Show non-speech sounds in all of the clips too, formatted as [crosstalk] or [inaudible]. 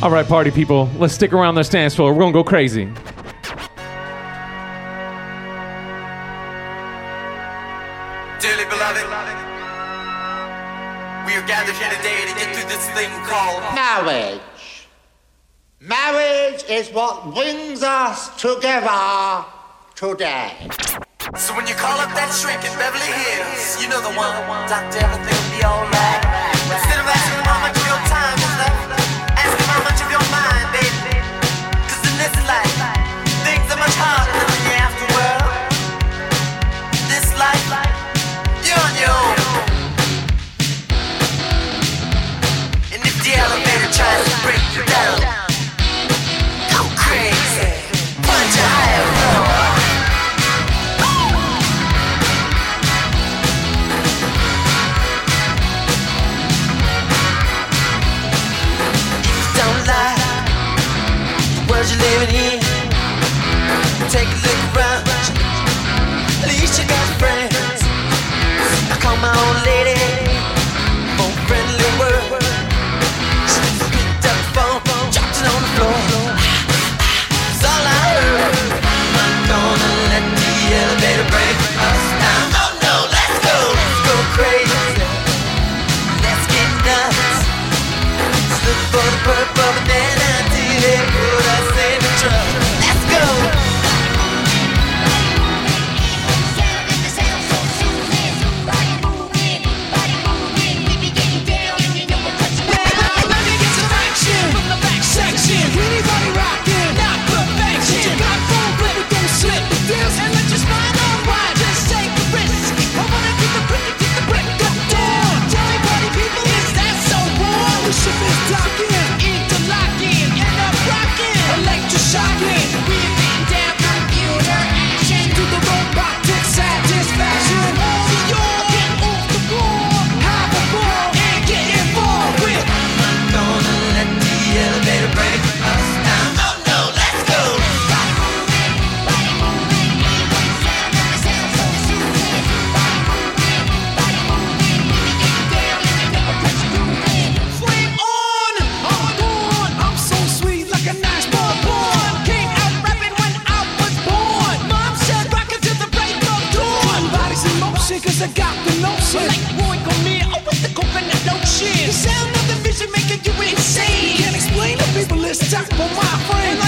All right, party people, let's stick around this dance floor. We're gonna go crazy. Is what brings us together today. So when you call up that shrink in Beverly Hills, you know the one. Doctor, everything will be alright. Instead of asking how much of your time is left, ask him how much of your mind, baby. Cause in this life, things are much harder than the afterworld. This life, you're on your own. And if the elevator tries to break you down, in. Take a look around. At least you got friends. I call my old lady. On friendly word. Up it on the floor. All I heard. I'm gonna let the elevator break us down. Oh no, let's go, go crazy. Let's get nuts. For purple banana till they 'cause I got the notion. Like Roy Cormier, oh with the coconut lotion. The sound of the vision making you insane. Can't explain to people it's top of my frame.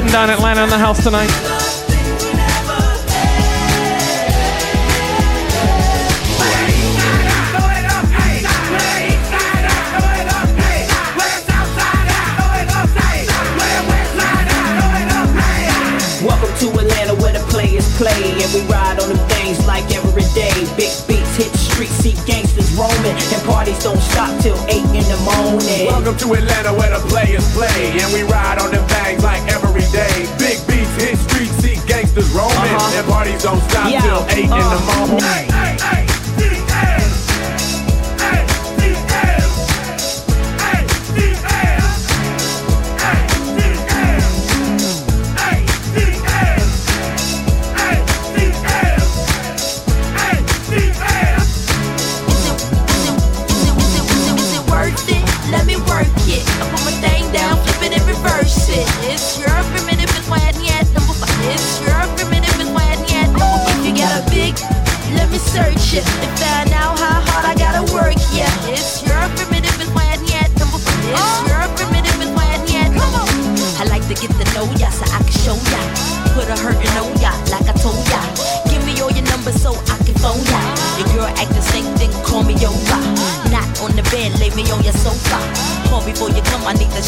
Holding down Atlanta in the house tonight?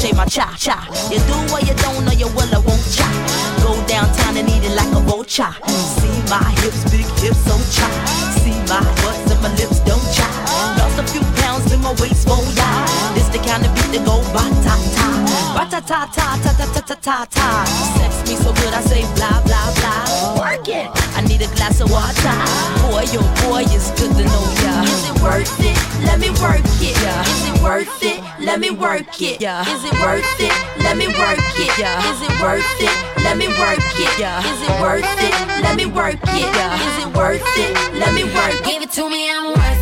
Shave my cha cha. You do what you don't know, you will, I won't cha. Go downtown and eat it like a vulture. See my hips, big hips, so cha. See my butts and my lips, don't cha. Lost a few pounds in my waist, for ya. This the kind of beat that go ba ta ta. Ba ta ta ta ta ta ta ta ta ta. Sex me so good, I say blah blah blah. Work it. Need a glass of water. Boy, your boy is good to know ya. Is it worth it? Let me work it. Is it worth it? Let me work it. Is it worth it? Let me work it. Is it worth it? Let me work it. Is it worth it? Let me work it. Is it worth it? Let me work it. Give it to me, I'm worth it.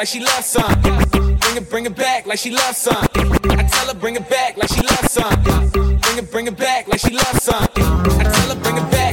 Like she loves some. Bring it, bring it back like she loves some. I tell her bring it back like she loves some. Bring it, bring it back like she loves some. I tell her bring it back, bring it back.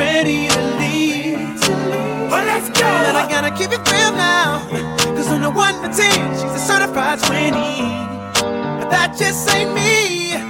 ready to leave. Well, let's go. But I gotta keep it real now. Cause on the one to ten, she's a certified 20. But that just ain't me.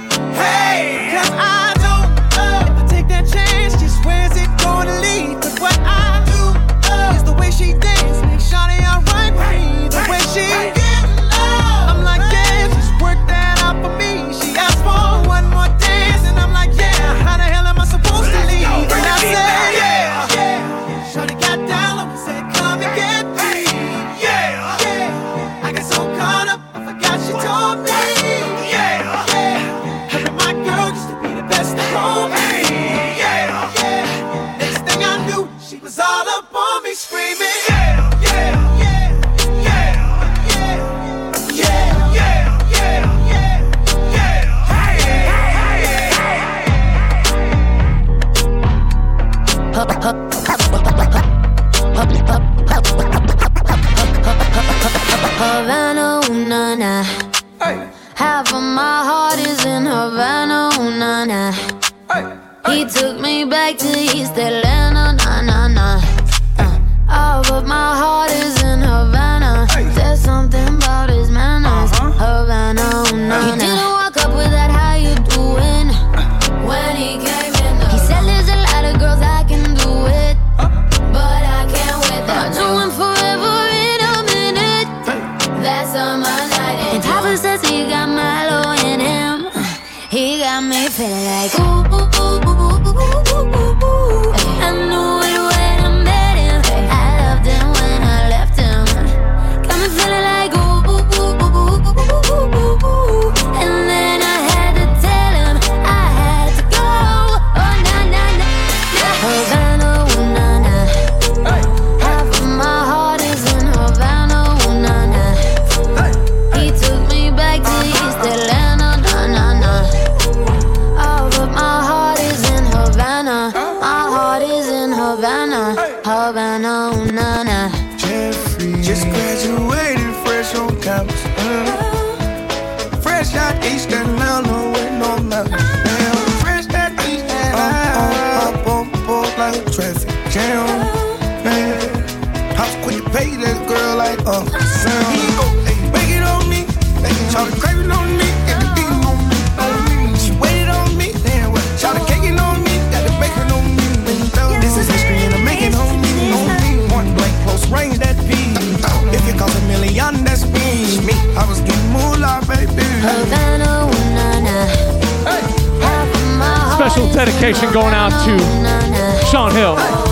dedication going out to Sean Hill.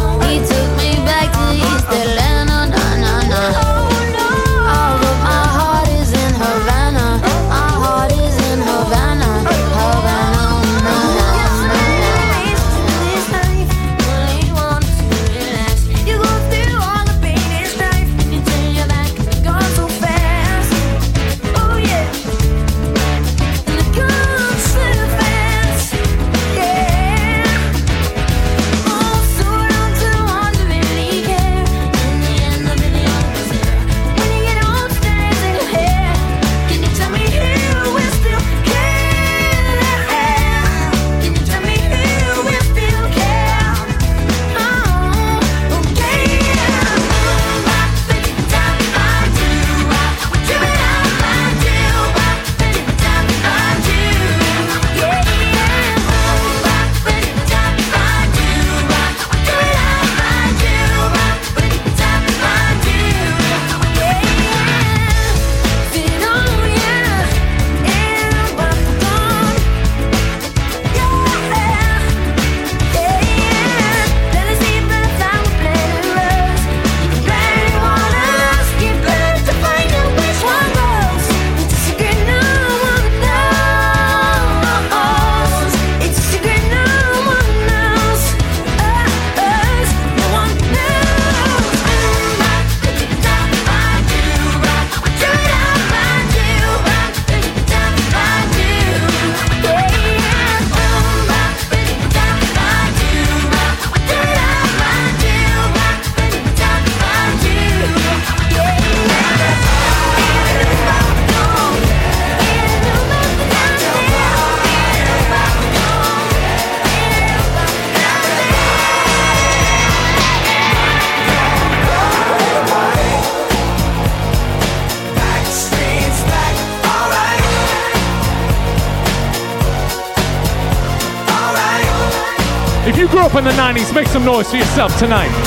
noise for yourself tonight.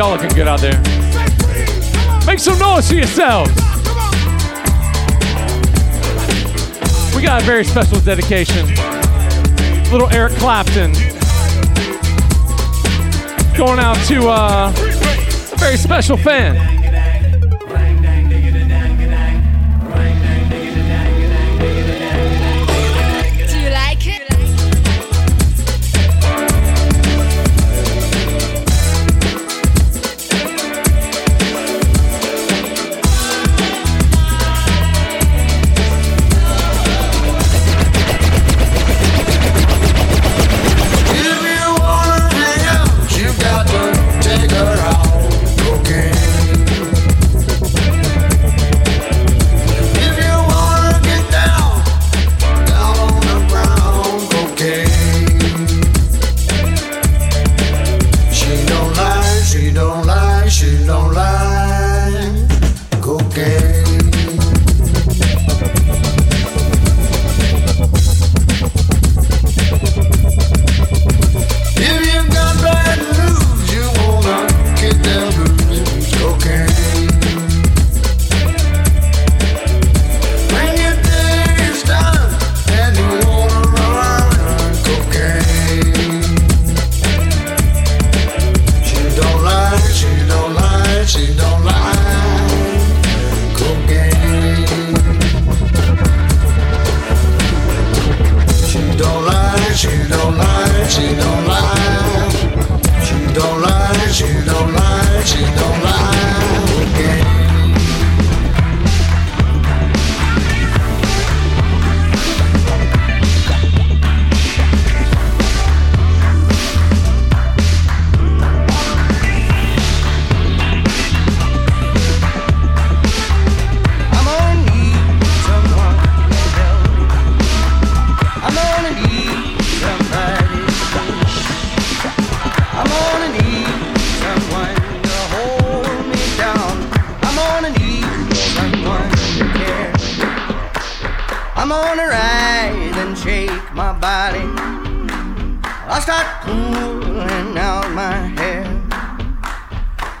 y'all looking good out there. Make some noise for yourselves. We got a very special dedication. Little Eric Clapton. Going out to uh, a very special fan. I'm gonna rise and shake my body. I'll start pulling out my hair.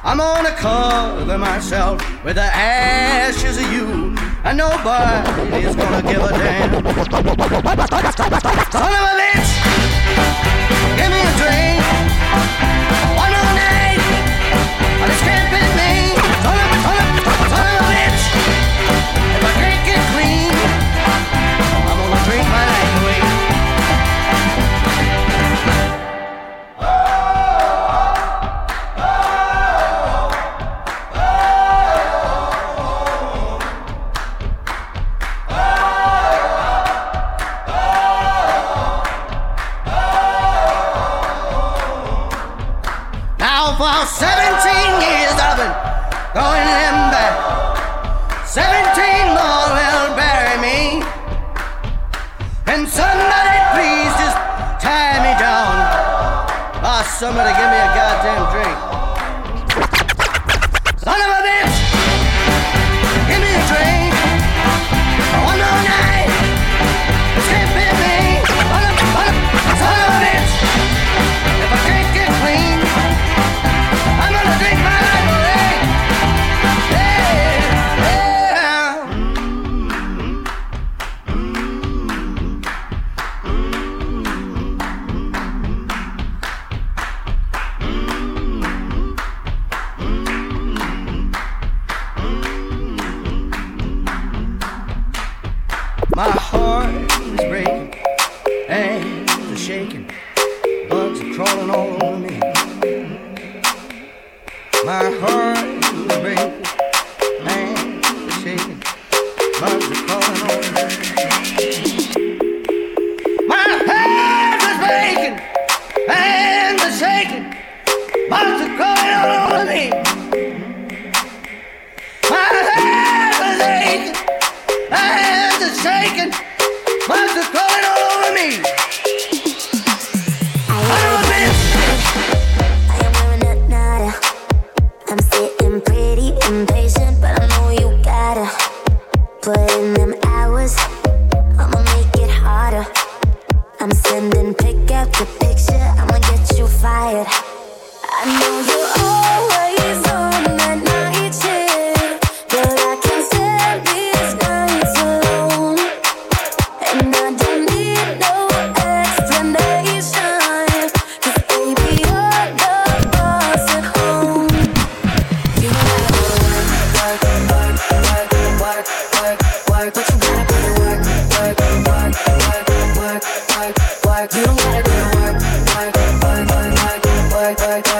I'm gonna cover myself with the ashes of you, and nobody's gonna give a damn. Son of a bitch, give me a drink. somebody give me a goddamn drink.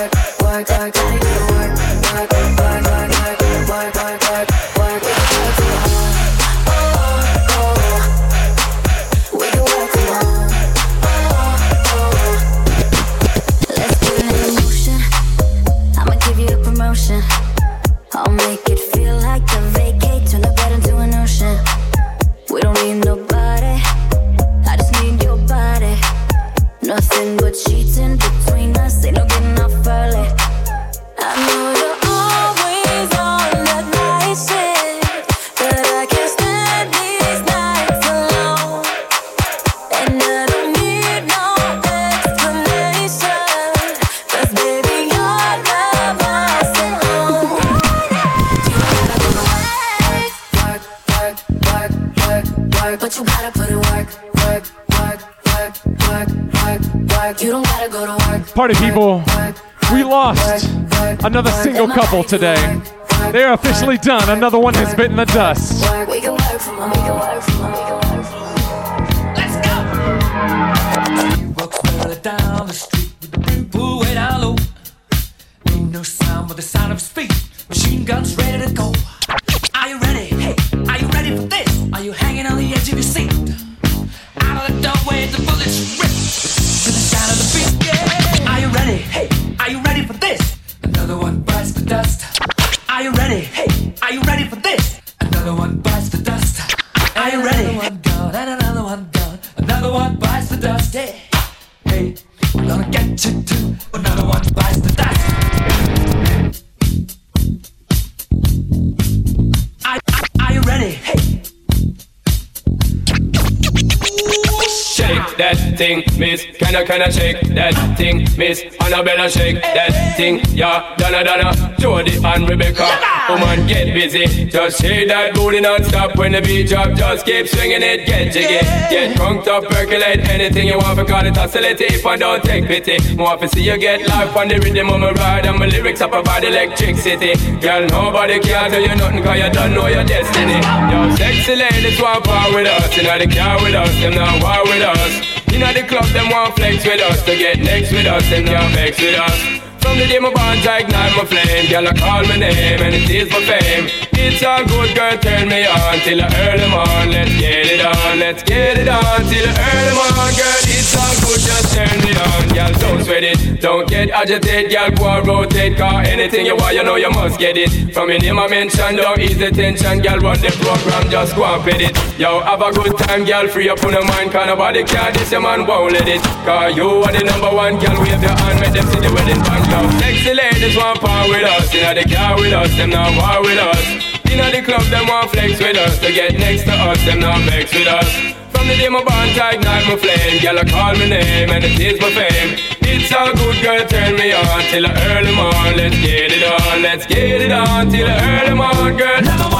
work, work, work today. They're officially done. Another one has bitten the dust. thing, miss. Can I, can I shake that thing, miss? Annabella shake that thing, yeah. Donna, Donna, Jody and Rebecca. Woman, get busy. Just shake that booty non-stop when the beat drop. Just keep swinging it, get jiggy. Get drunk, up, percolate anything you want. For call it oscillate if I don't take pity. More for see you get life on the rhythm of my ride. And my lyrics up about electricity. Girl, nobody can do you nothing cause you don't know your destiny. Yo, sexy ladies want power with us. You know the car with us, them not war with us. Inna the club, them want flex with us. To get next with us, them can't flex with us. From the day my bonds I ignite my flame Girl, I call my name and it is my fame. It's a good, girl, turn me on Till I earn them on Let's get it on, let's get it on Till I earn them on, girl. It's all good, just turn me on. Girl, don't sweat it, don't get agitated Girl, go and rotate, car anything you want You know you must get it. From your name I mention, don't ease the tension Girl, run the program, just go and fit it. Yo, have a good time, girl, free up on the mind Can't nobody care, this your man won't let it. Cause you are the number one, girl, wave your hand Make them see the wedding band. Yo sexy ladies want part with us. Inna the car with us Them not war with us. Inna the club them want flex with us. To get next to us Them not vex with us. From the day my bond I ignite my flame. Girl, I call my name and it is my fame. It's all good, girl, turn me on Till the early morn, let's get it on Let's get it on till the early morn, girl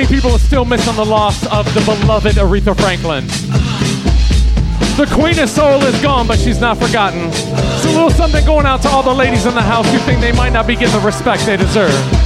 many people are still missing the loss of the beloved Aretha Franklin? The Queen of Soul is gone, but she's not forgotten. It's a little something going out to all the ladies in the house who think they might not be getting the respect they deserve.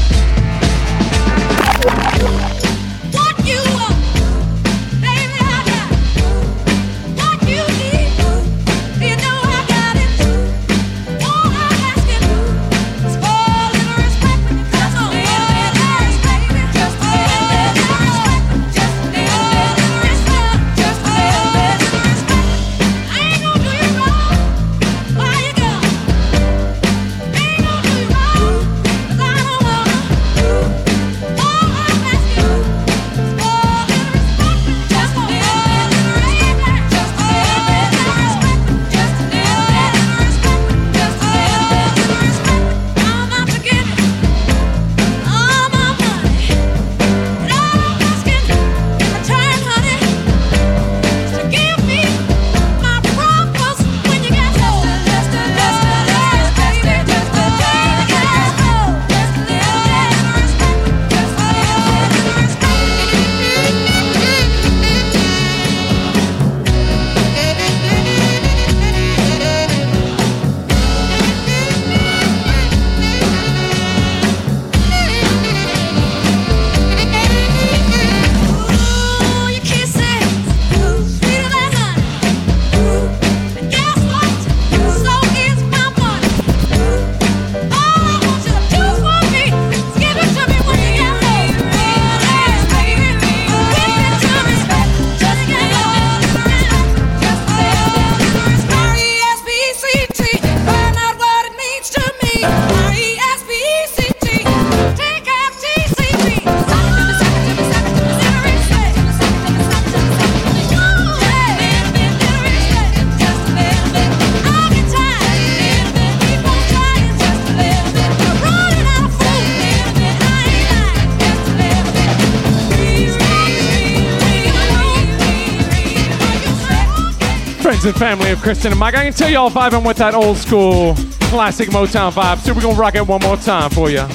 friends and family of Kristen and Mike. I can tell y'all vibing with that old school classic Motown vibe. So we're gonna rock it one more time for you.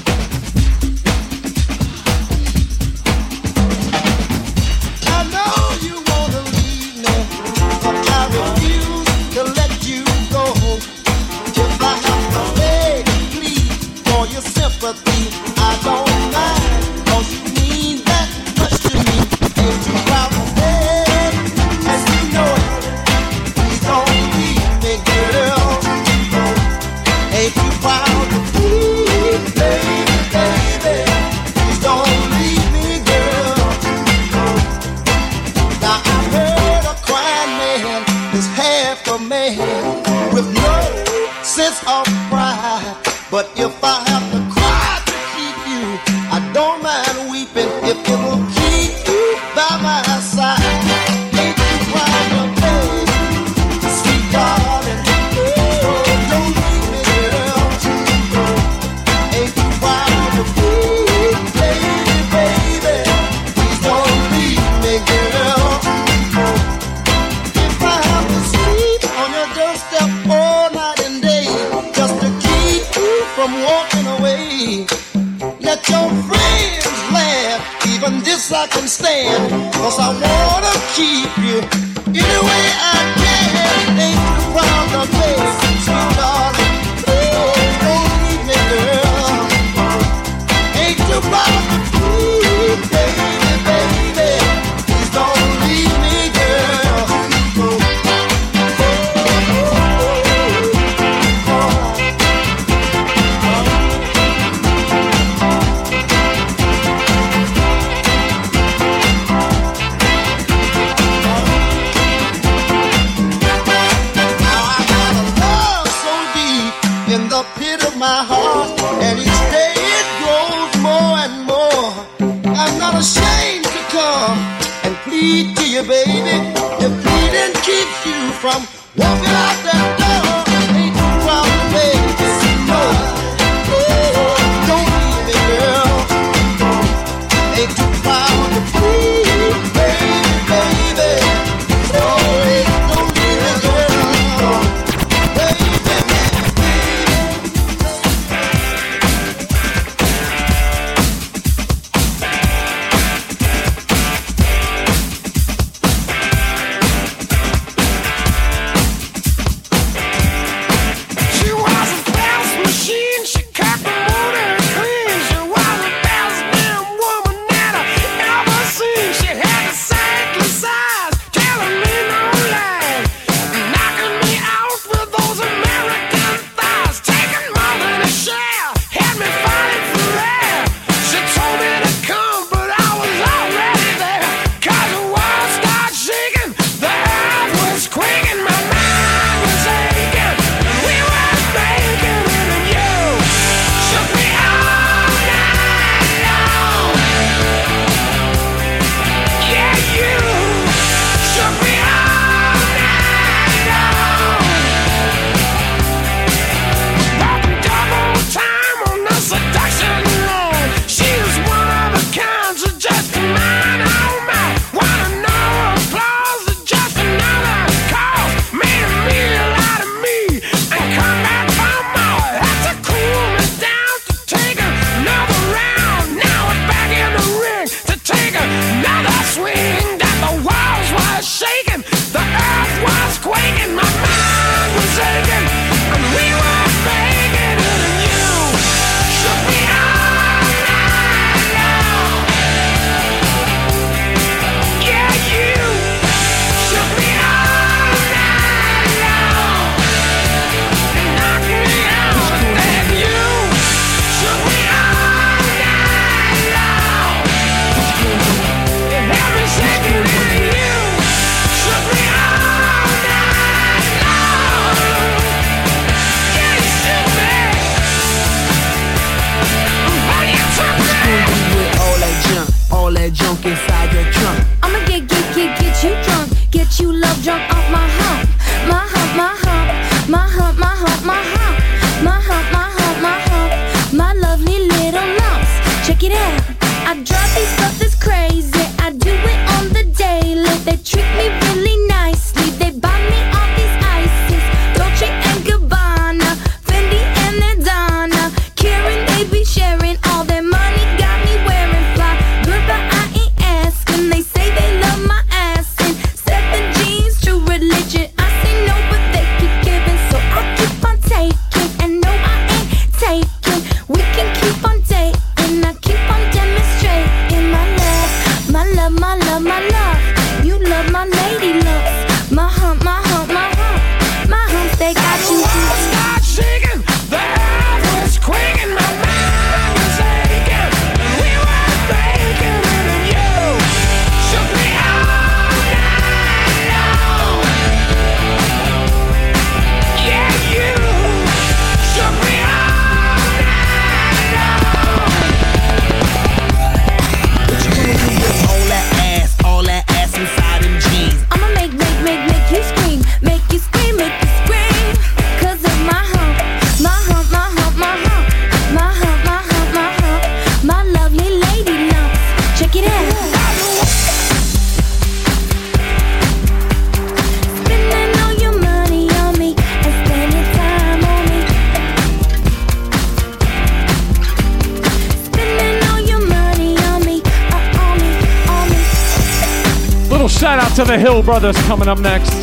Brothers coming up next.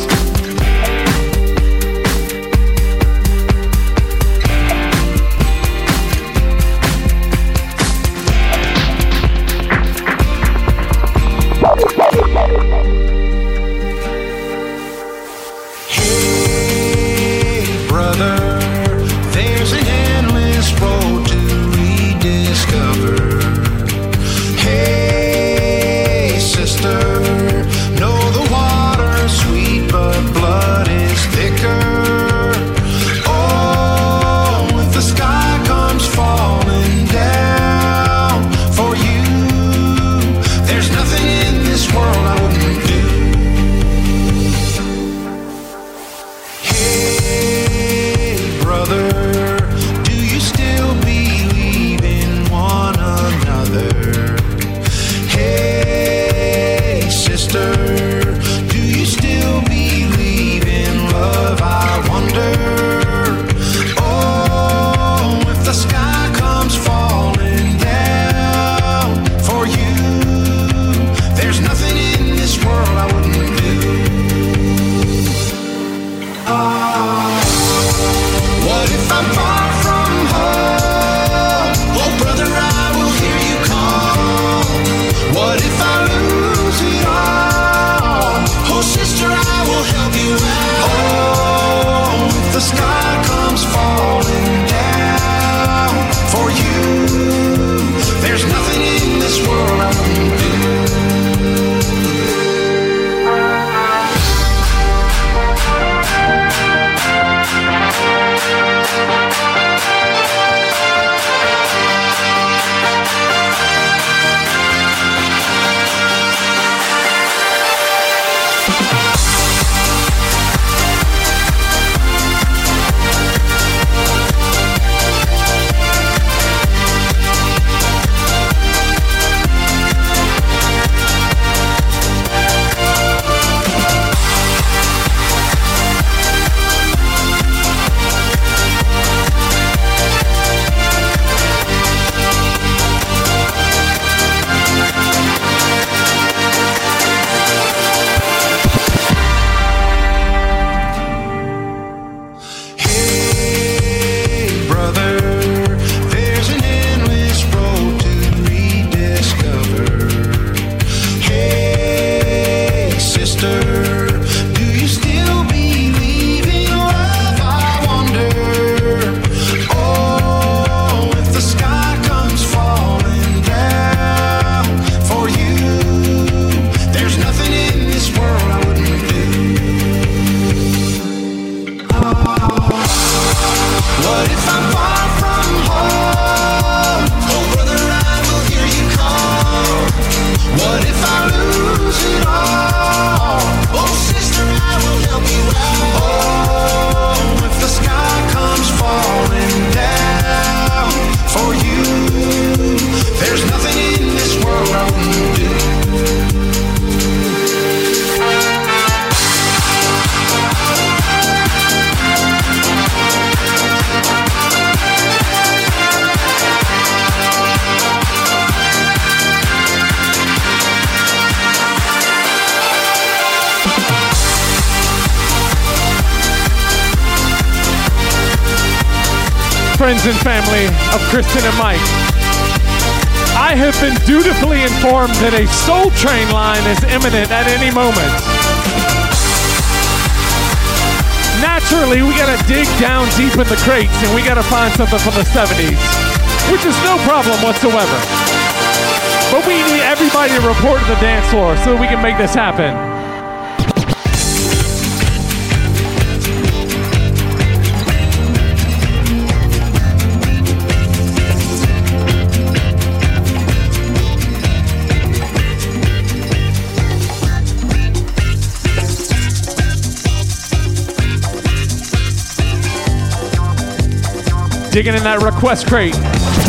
There's nothing imminent at any moment. Naturally, we gotta dig down deep in the crates and we gotta find something from the 70s, which is no problem whatsoever. But we need everybody to report to the dance floor so we can make this happen. Digging in that request crate.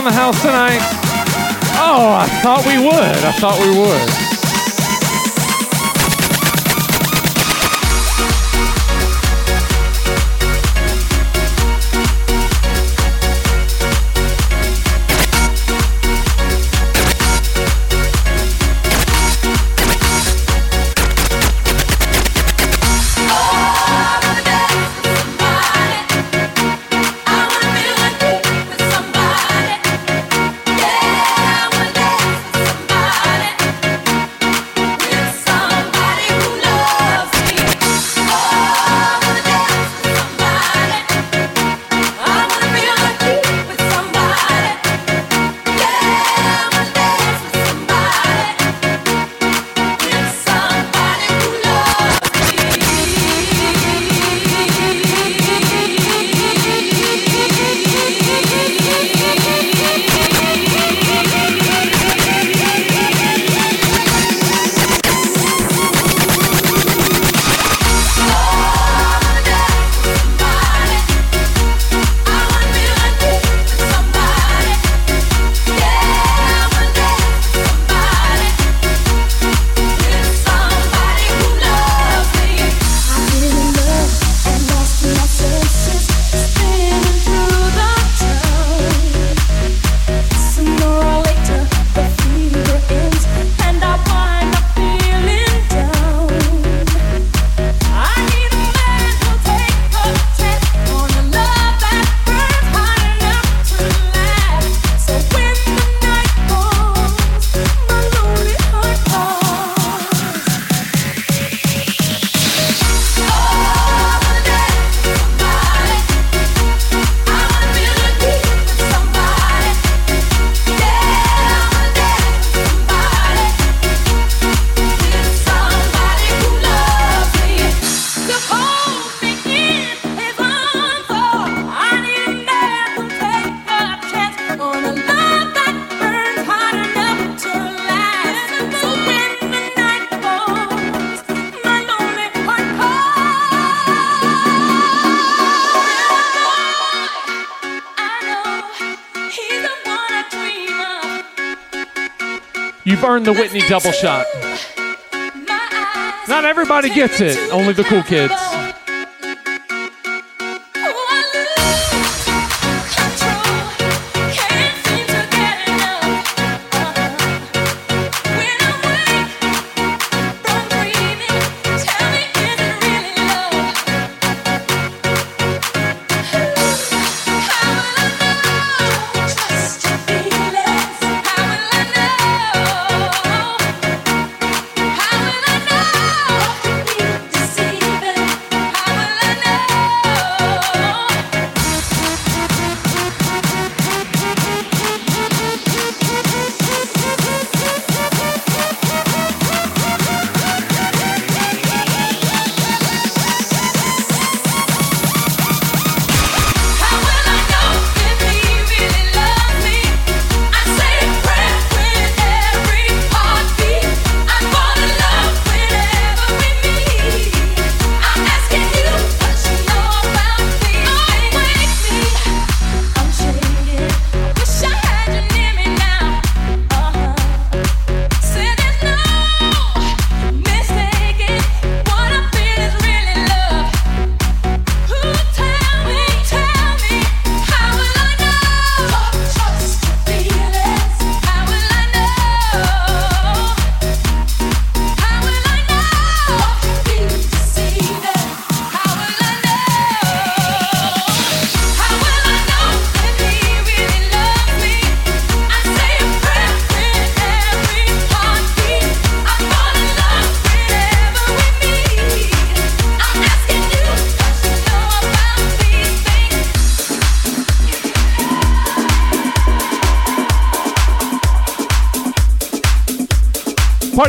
in the house tonight? Oh, I thought we would. I thought we would. earned the Whitney double shot. Not everybody gets it, only the cool kids.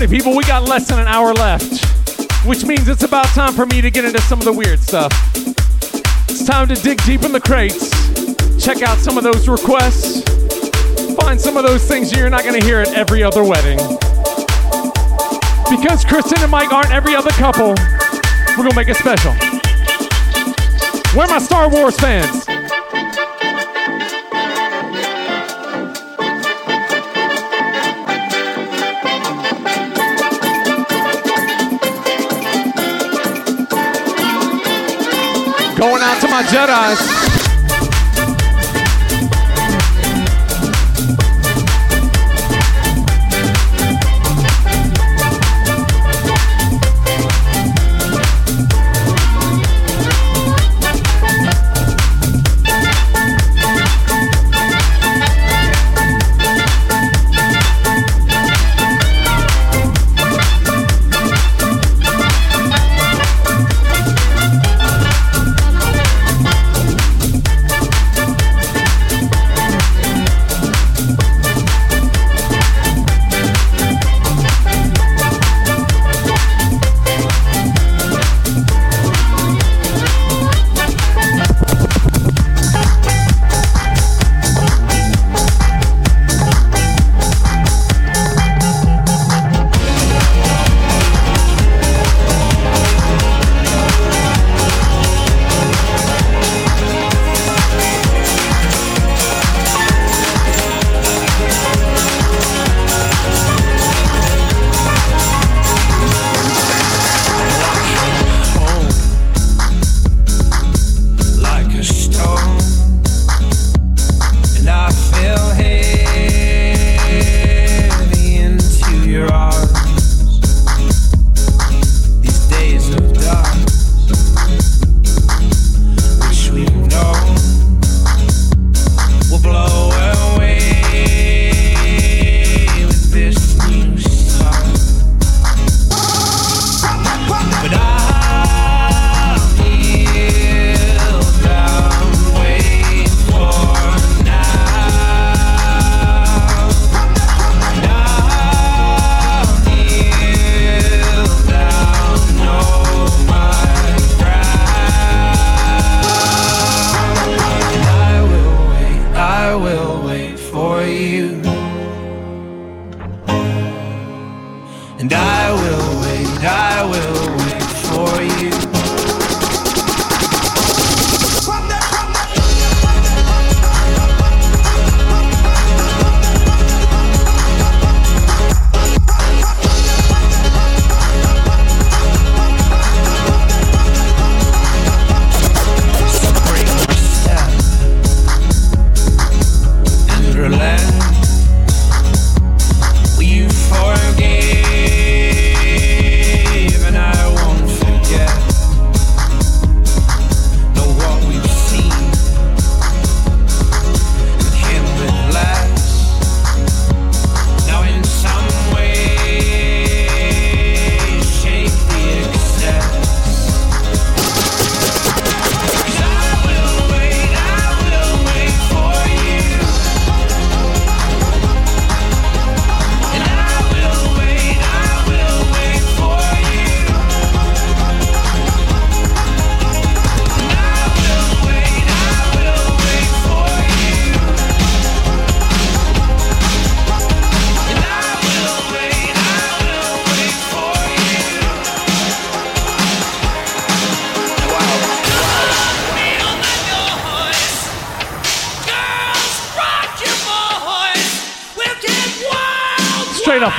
People, we got less than an hour left, which means it's about time for me to get into some of the weird stuff. It's time to dig deep in the crates, check out some of those requests, find some of those things you're not gonna hear at every other wedding. Because Kristen and Mike aren't every other couple, we're gonna make it special. Where are my Star Wars fans? Going out to my Jedi's.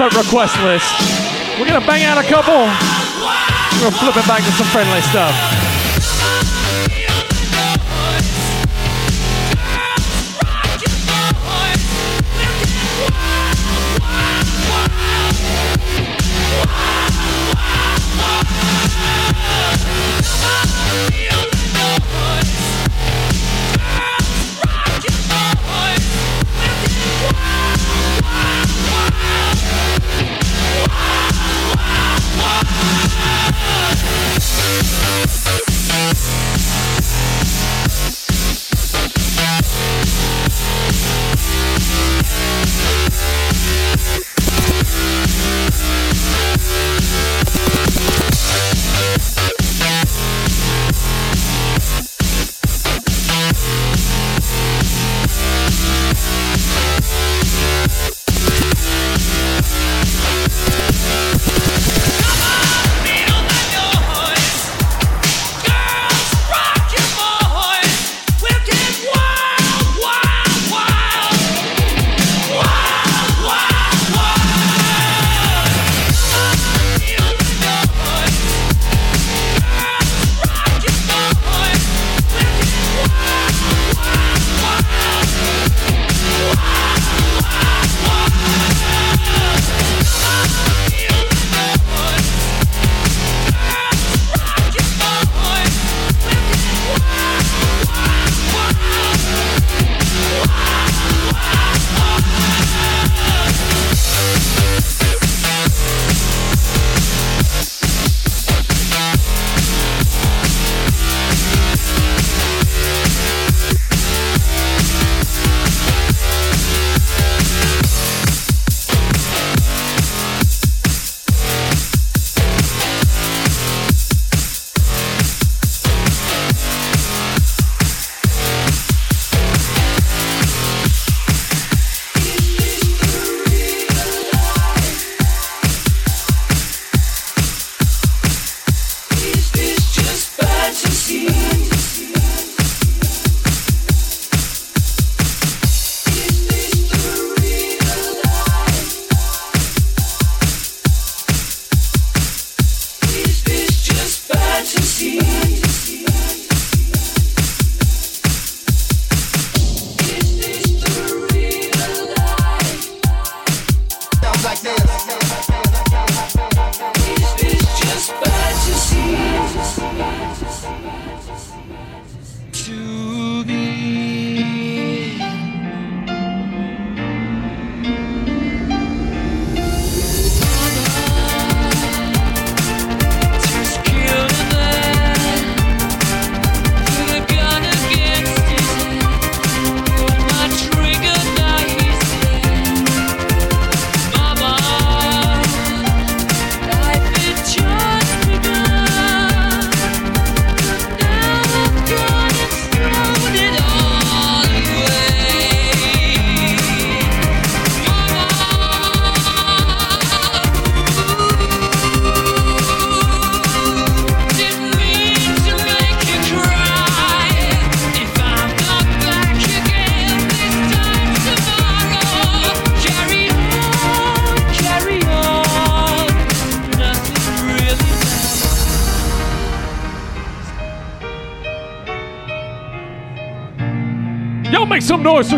Request list. We're gonna bang out a couple. We're gonna flip it back to some friendly stuff.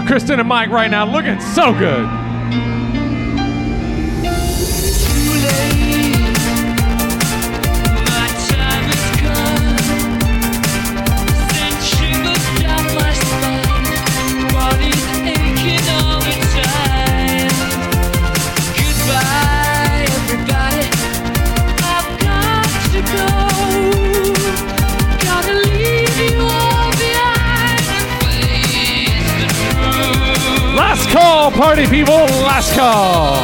Kristen and Mike right now looking so good. party, people. Last call.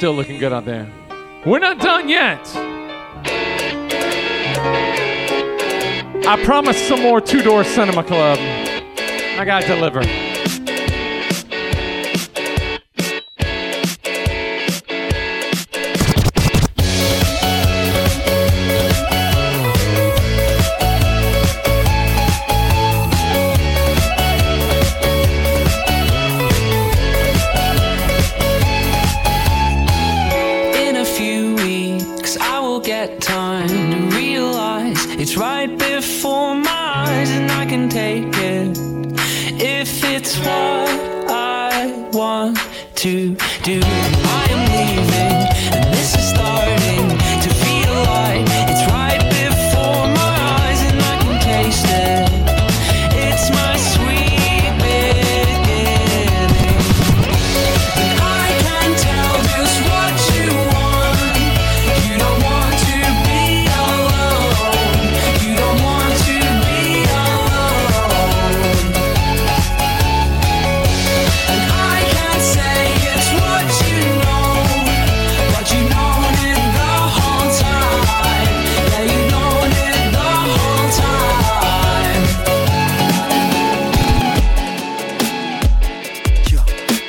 still looking good out there. We're not done yet. I promised some more two door cinema club. I gotta deliver.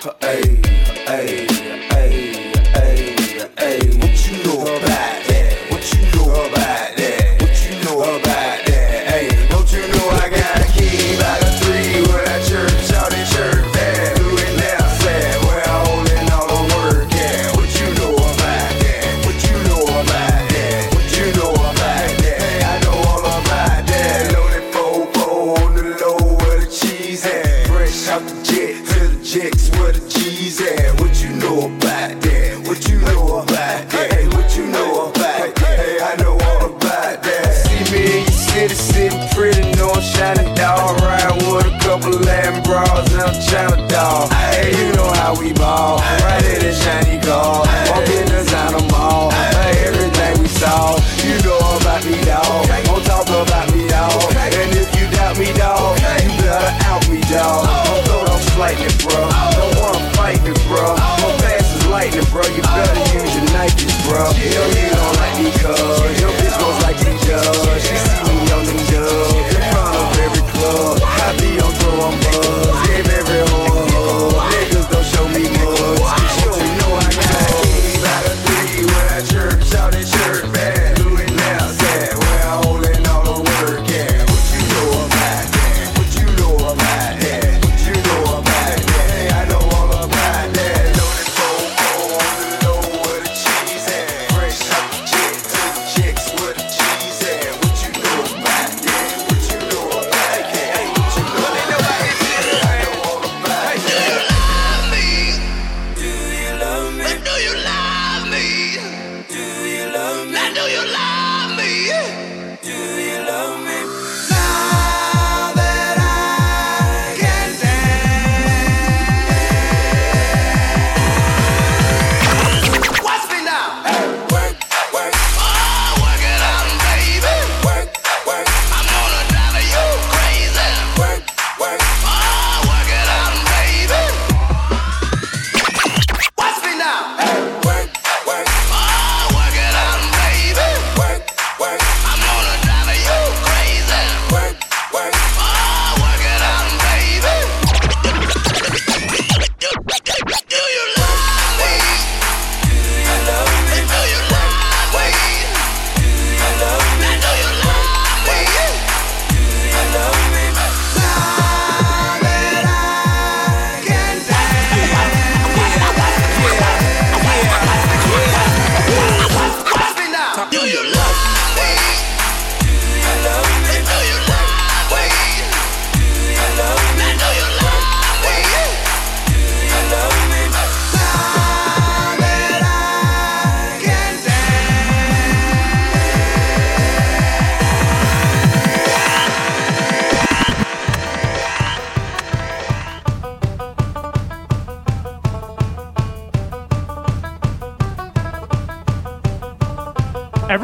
Hey, hey. que eu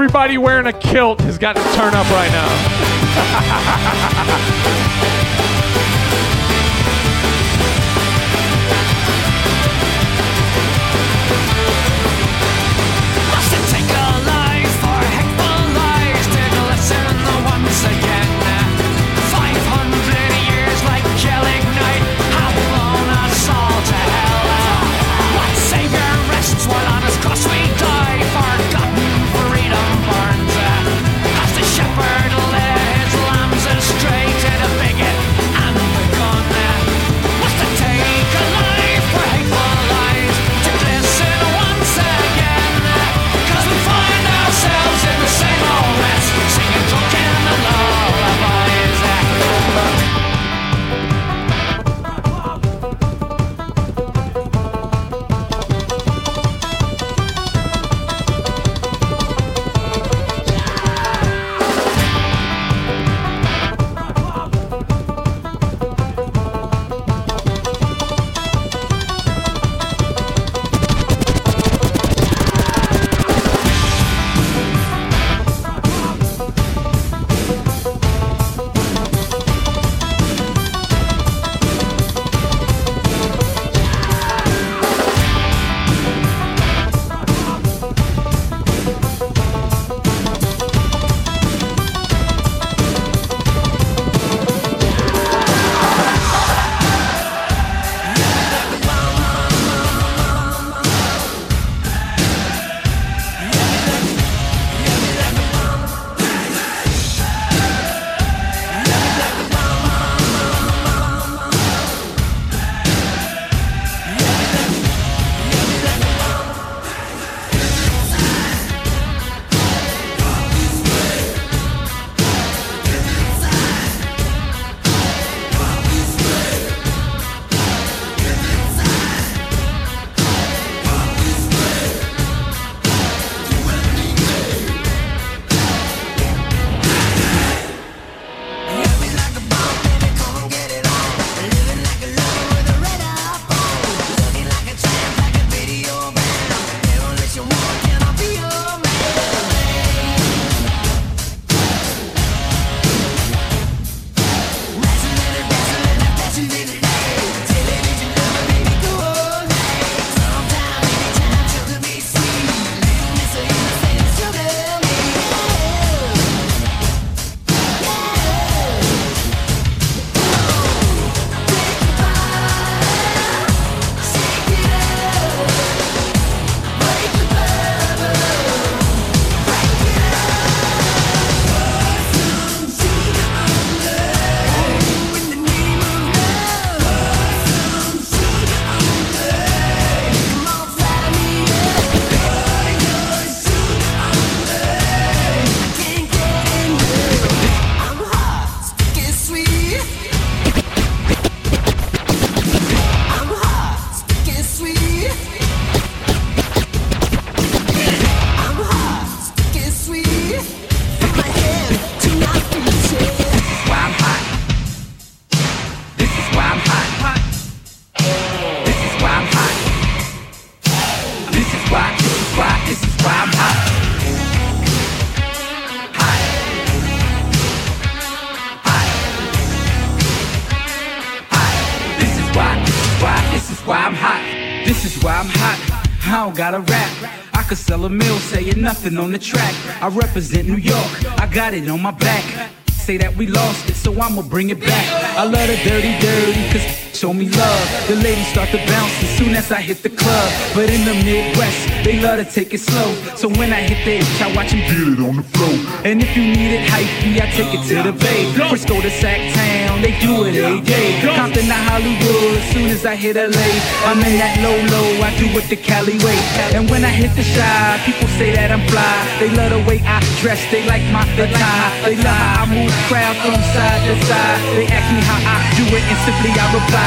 everybody wearing a kilt has got to turn up right now. [laughs] on the track. I represent New York, I got it on my back. Say that we lost it, so I'ma bring it back. I love the dirty, dirty, cause show me love. The ladies start to bounce as soon as I hit the club. But in the Midwest, they love to take it slow. So when I hit the itch, I watch them get it on the floor. And if you need it hypey, I take it to the bay. Frisco to Sac Town, they do it every day. Compton to Hollywood, as soon as I hit LA. I'm in that low low, I do it the Cali way. And when I hit the shy, people say that I'm fly. They love the way I dress, they like my attire. They love how I move crowd from side to side. They ask me how I do it, and simply I reply.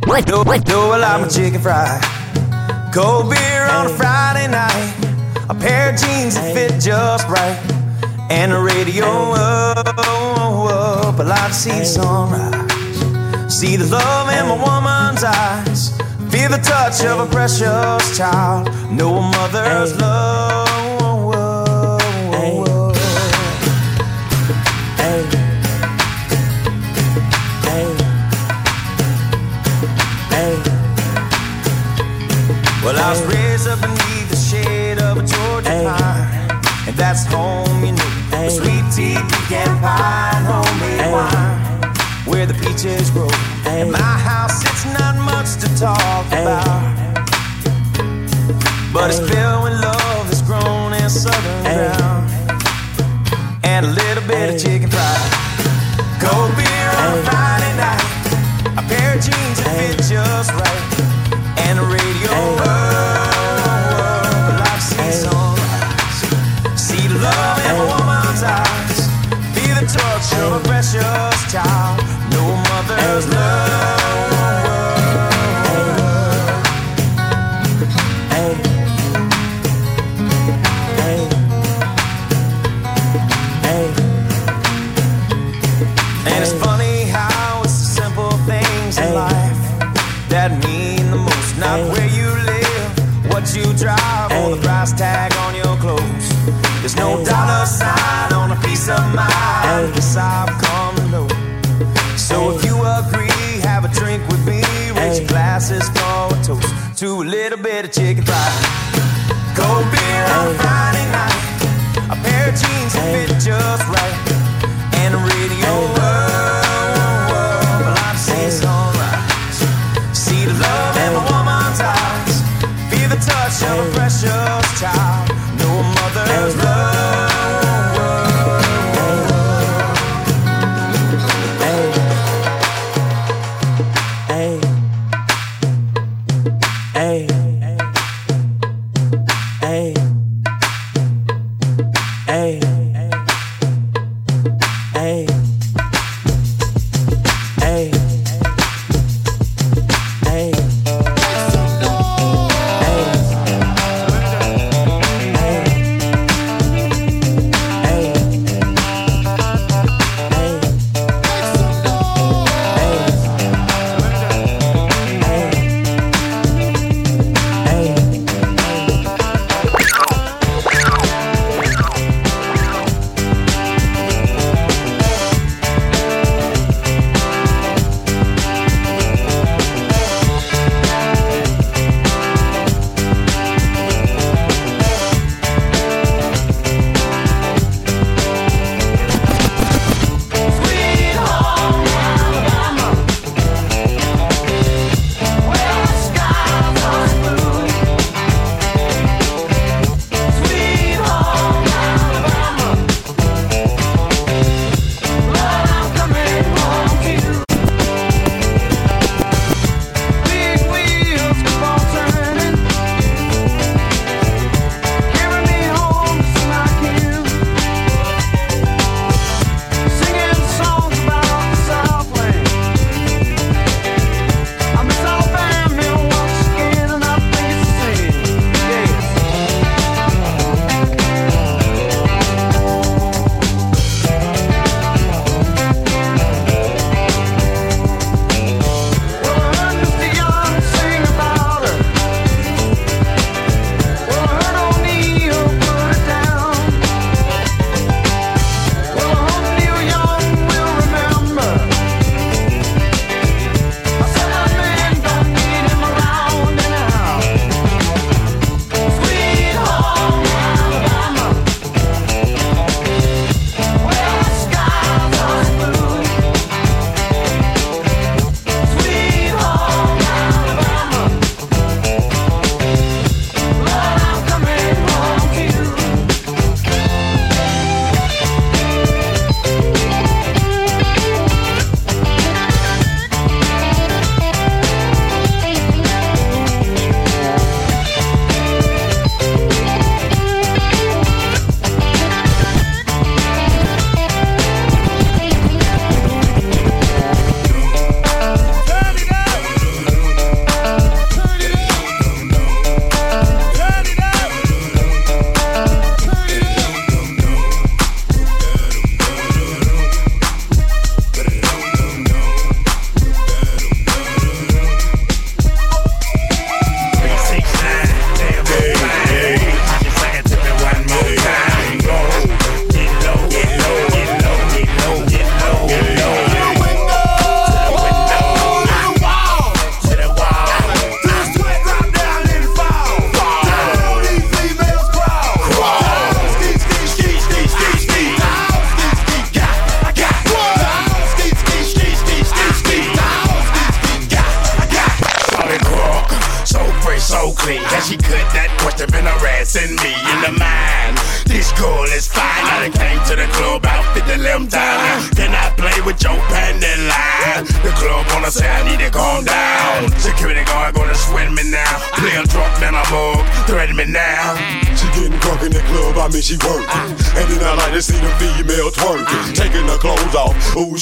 do, do, do, do I like my chicken fry. Cold beer on a Friday night. A pair of jeans that fit just right. And the radio up, up. I like to see the sunrise. See the love in my woman's eyes. Feel the touch of a precious child. Know a mother's love. I was raised up beneath the shade of a Georgia pine, and that's home, you know. With Sweet tea, pecan pie, and homemade wine, where the peaches grow. In my house, it's not much to talk about, but it's filled with love that's grown in southern ground, and a little bit of chicken fried, cold beer on a Friday night, a pair of jeans that fit just right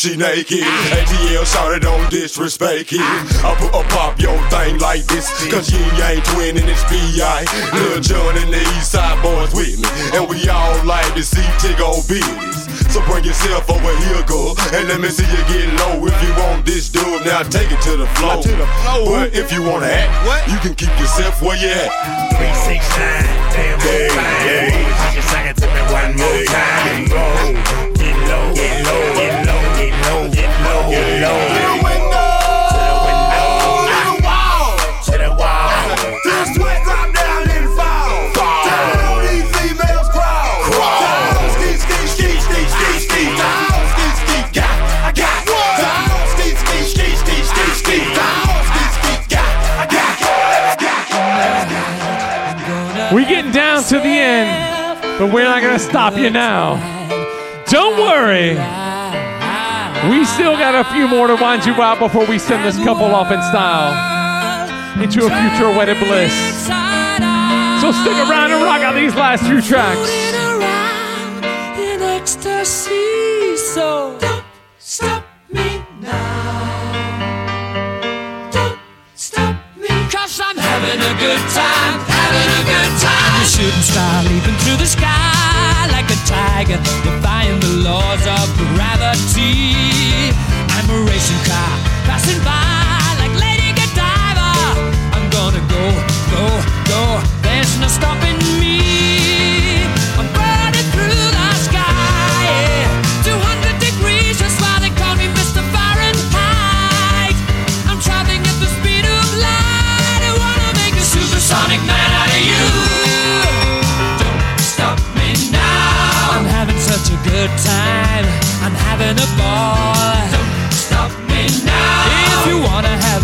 she naked. ATL shouted don't disrespect it. I put a pop your thing like this. Cause yin yang twin and it's B.I. Lil Jon and the East Side Boyz with me. And we all like to see Tiggo business. So bring yourself over here, girl. And let me see you get low. If you want this dude, now take it to the floor. To the floor. But if you wanna act, what? you can keep yourself where you at. 369, damn, Hey, to the end, but we're not gonna stop you now. Don't worry. We still got a few more to wind you out before we send this couple off in style into a future wedded bliss. So stick around and rock out these last few tracks. ecstasy. So don't stop me now. Don't stop me. Cause I'm having a good time, having a good time. A shooting star leaping through the sky like a tiger, defying the laws of gravity. I'm a racing car passing by like Lady Godiva. I'm gonna go, go, go. There's no stopping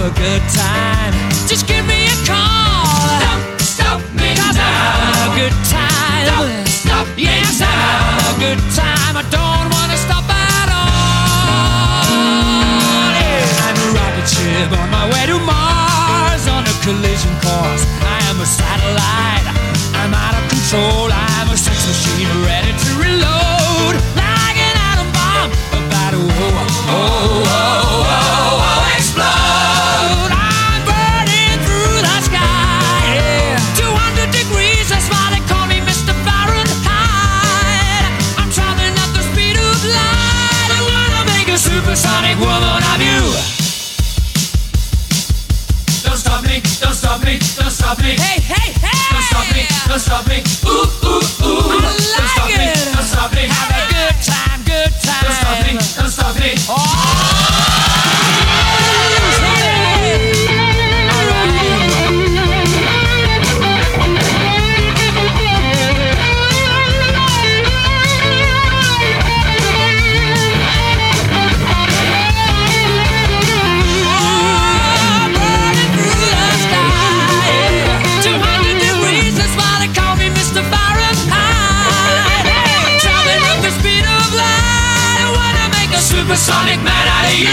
a good time, just give me a call. Don't stop me Cause now. I'm having a good time. Don't stop yes, I'm having a good time. I don't wanna stop at all. Yeah. I'm a rocket ship on my way to Mars on a collision course. I am a satellite. I'm out of control. Don't stop me. Ooh, ooh, ooh. I like don't stop me, don't stop me. Have a good time, good time. Don't stop me, don't stop me. Supersonic man out of you.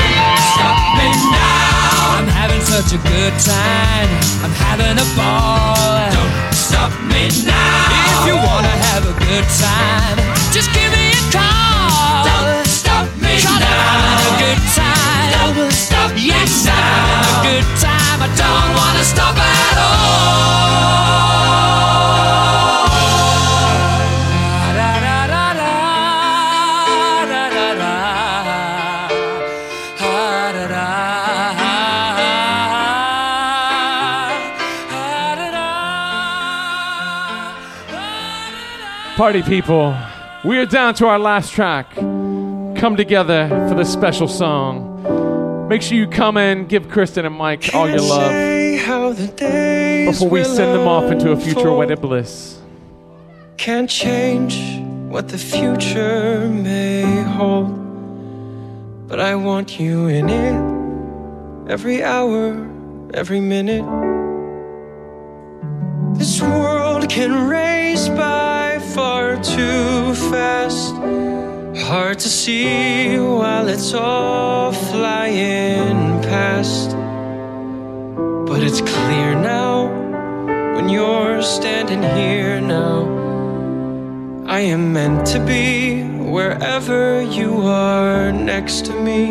Don't stop me now. I'm having such a good time. I'm having a ball. Don't stop me now. If you wanna have a good time, just give me a call. Don't stop me now. I'm having a good time. Don't stop yes, I'm having a good time. I don't wanna stop at all. Party people, we are down to our last track. Come together for this special song. Make sure you come in, give Kristen and Mike all your love before we send them off into a future wedded bliss. Can't change what the future may hold, but I want you in it every hour, every minute, this world can race by far too fast. Hard to see while it's all flying past. But it's clear now when you're standing here now. I am meant to be wherever you are next to me.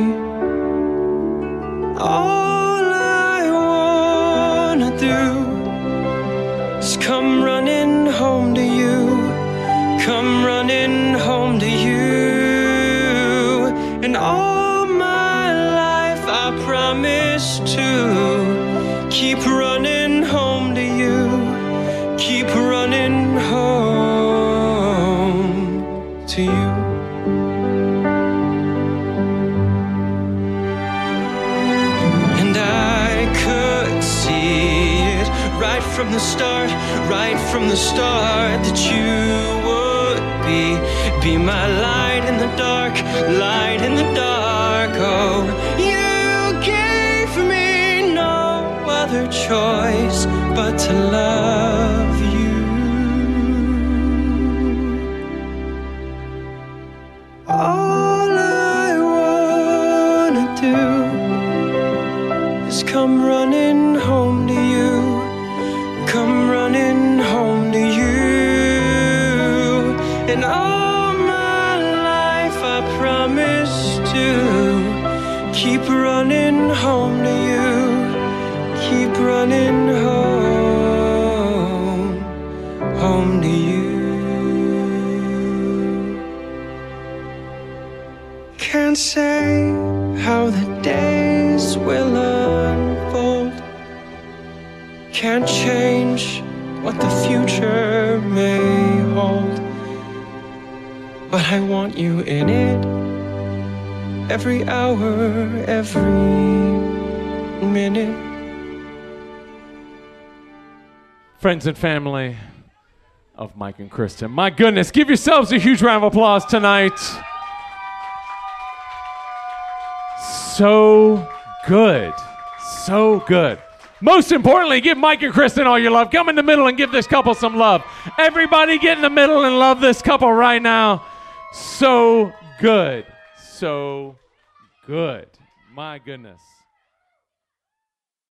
All I wanna do is come running home. Come running home to you. And all my life I promise to keep running home to you. Keep running home to you. And I could see it right from the start, right from the start that you be, be my light in the dark, light in the dark. Oh, you gave me no other choice but to love running home, home to you. Can't say how the days will unfold. Can't change what the future may hold. But I want you in it every hour, every minute. Friends and family of Mike and Kristen. My goodness, give yourselves a huge round of applause tonight. So good. So good. Most importantly, give Mike and Kristen all your love. Come in the middle and give this couple some love. Everybody get in the middle and love this couple right now. So good. So good. My goodness.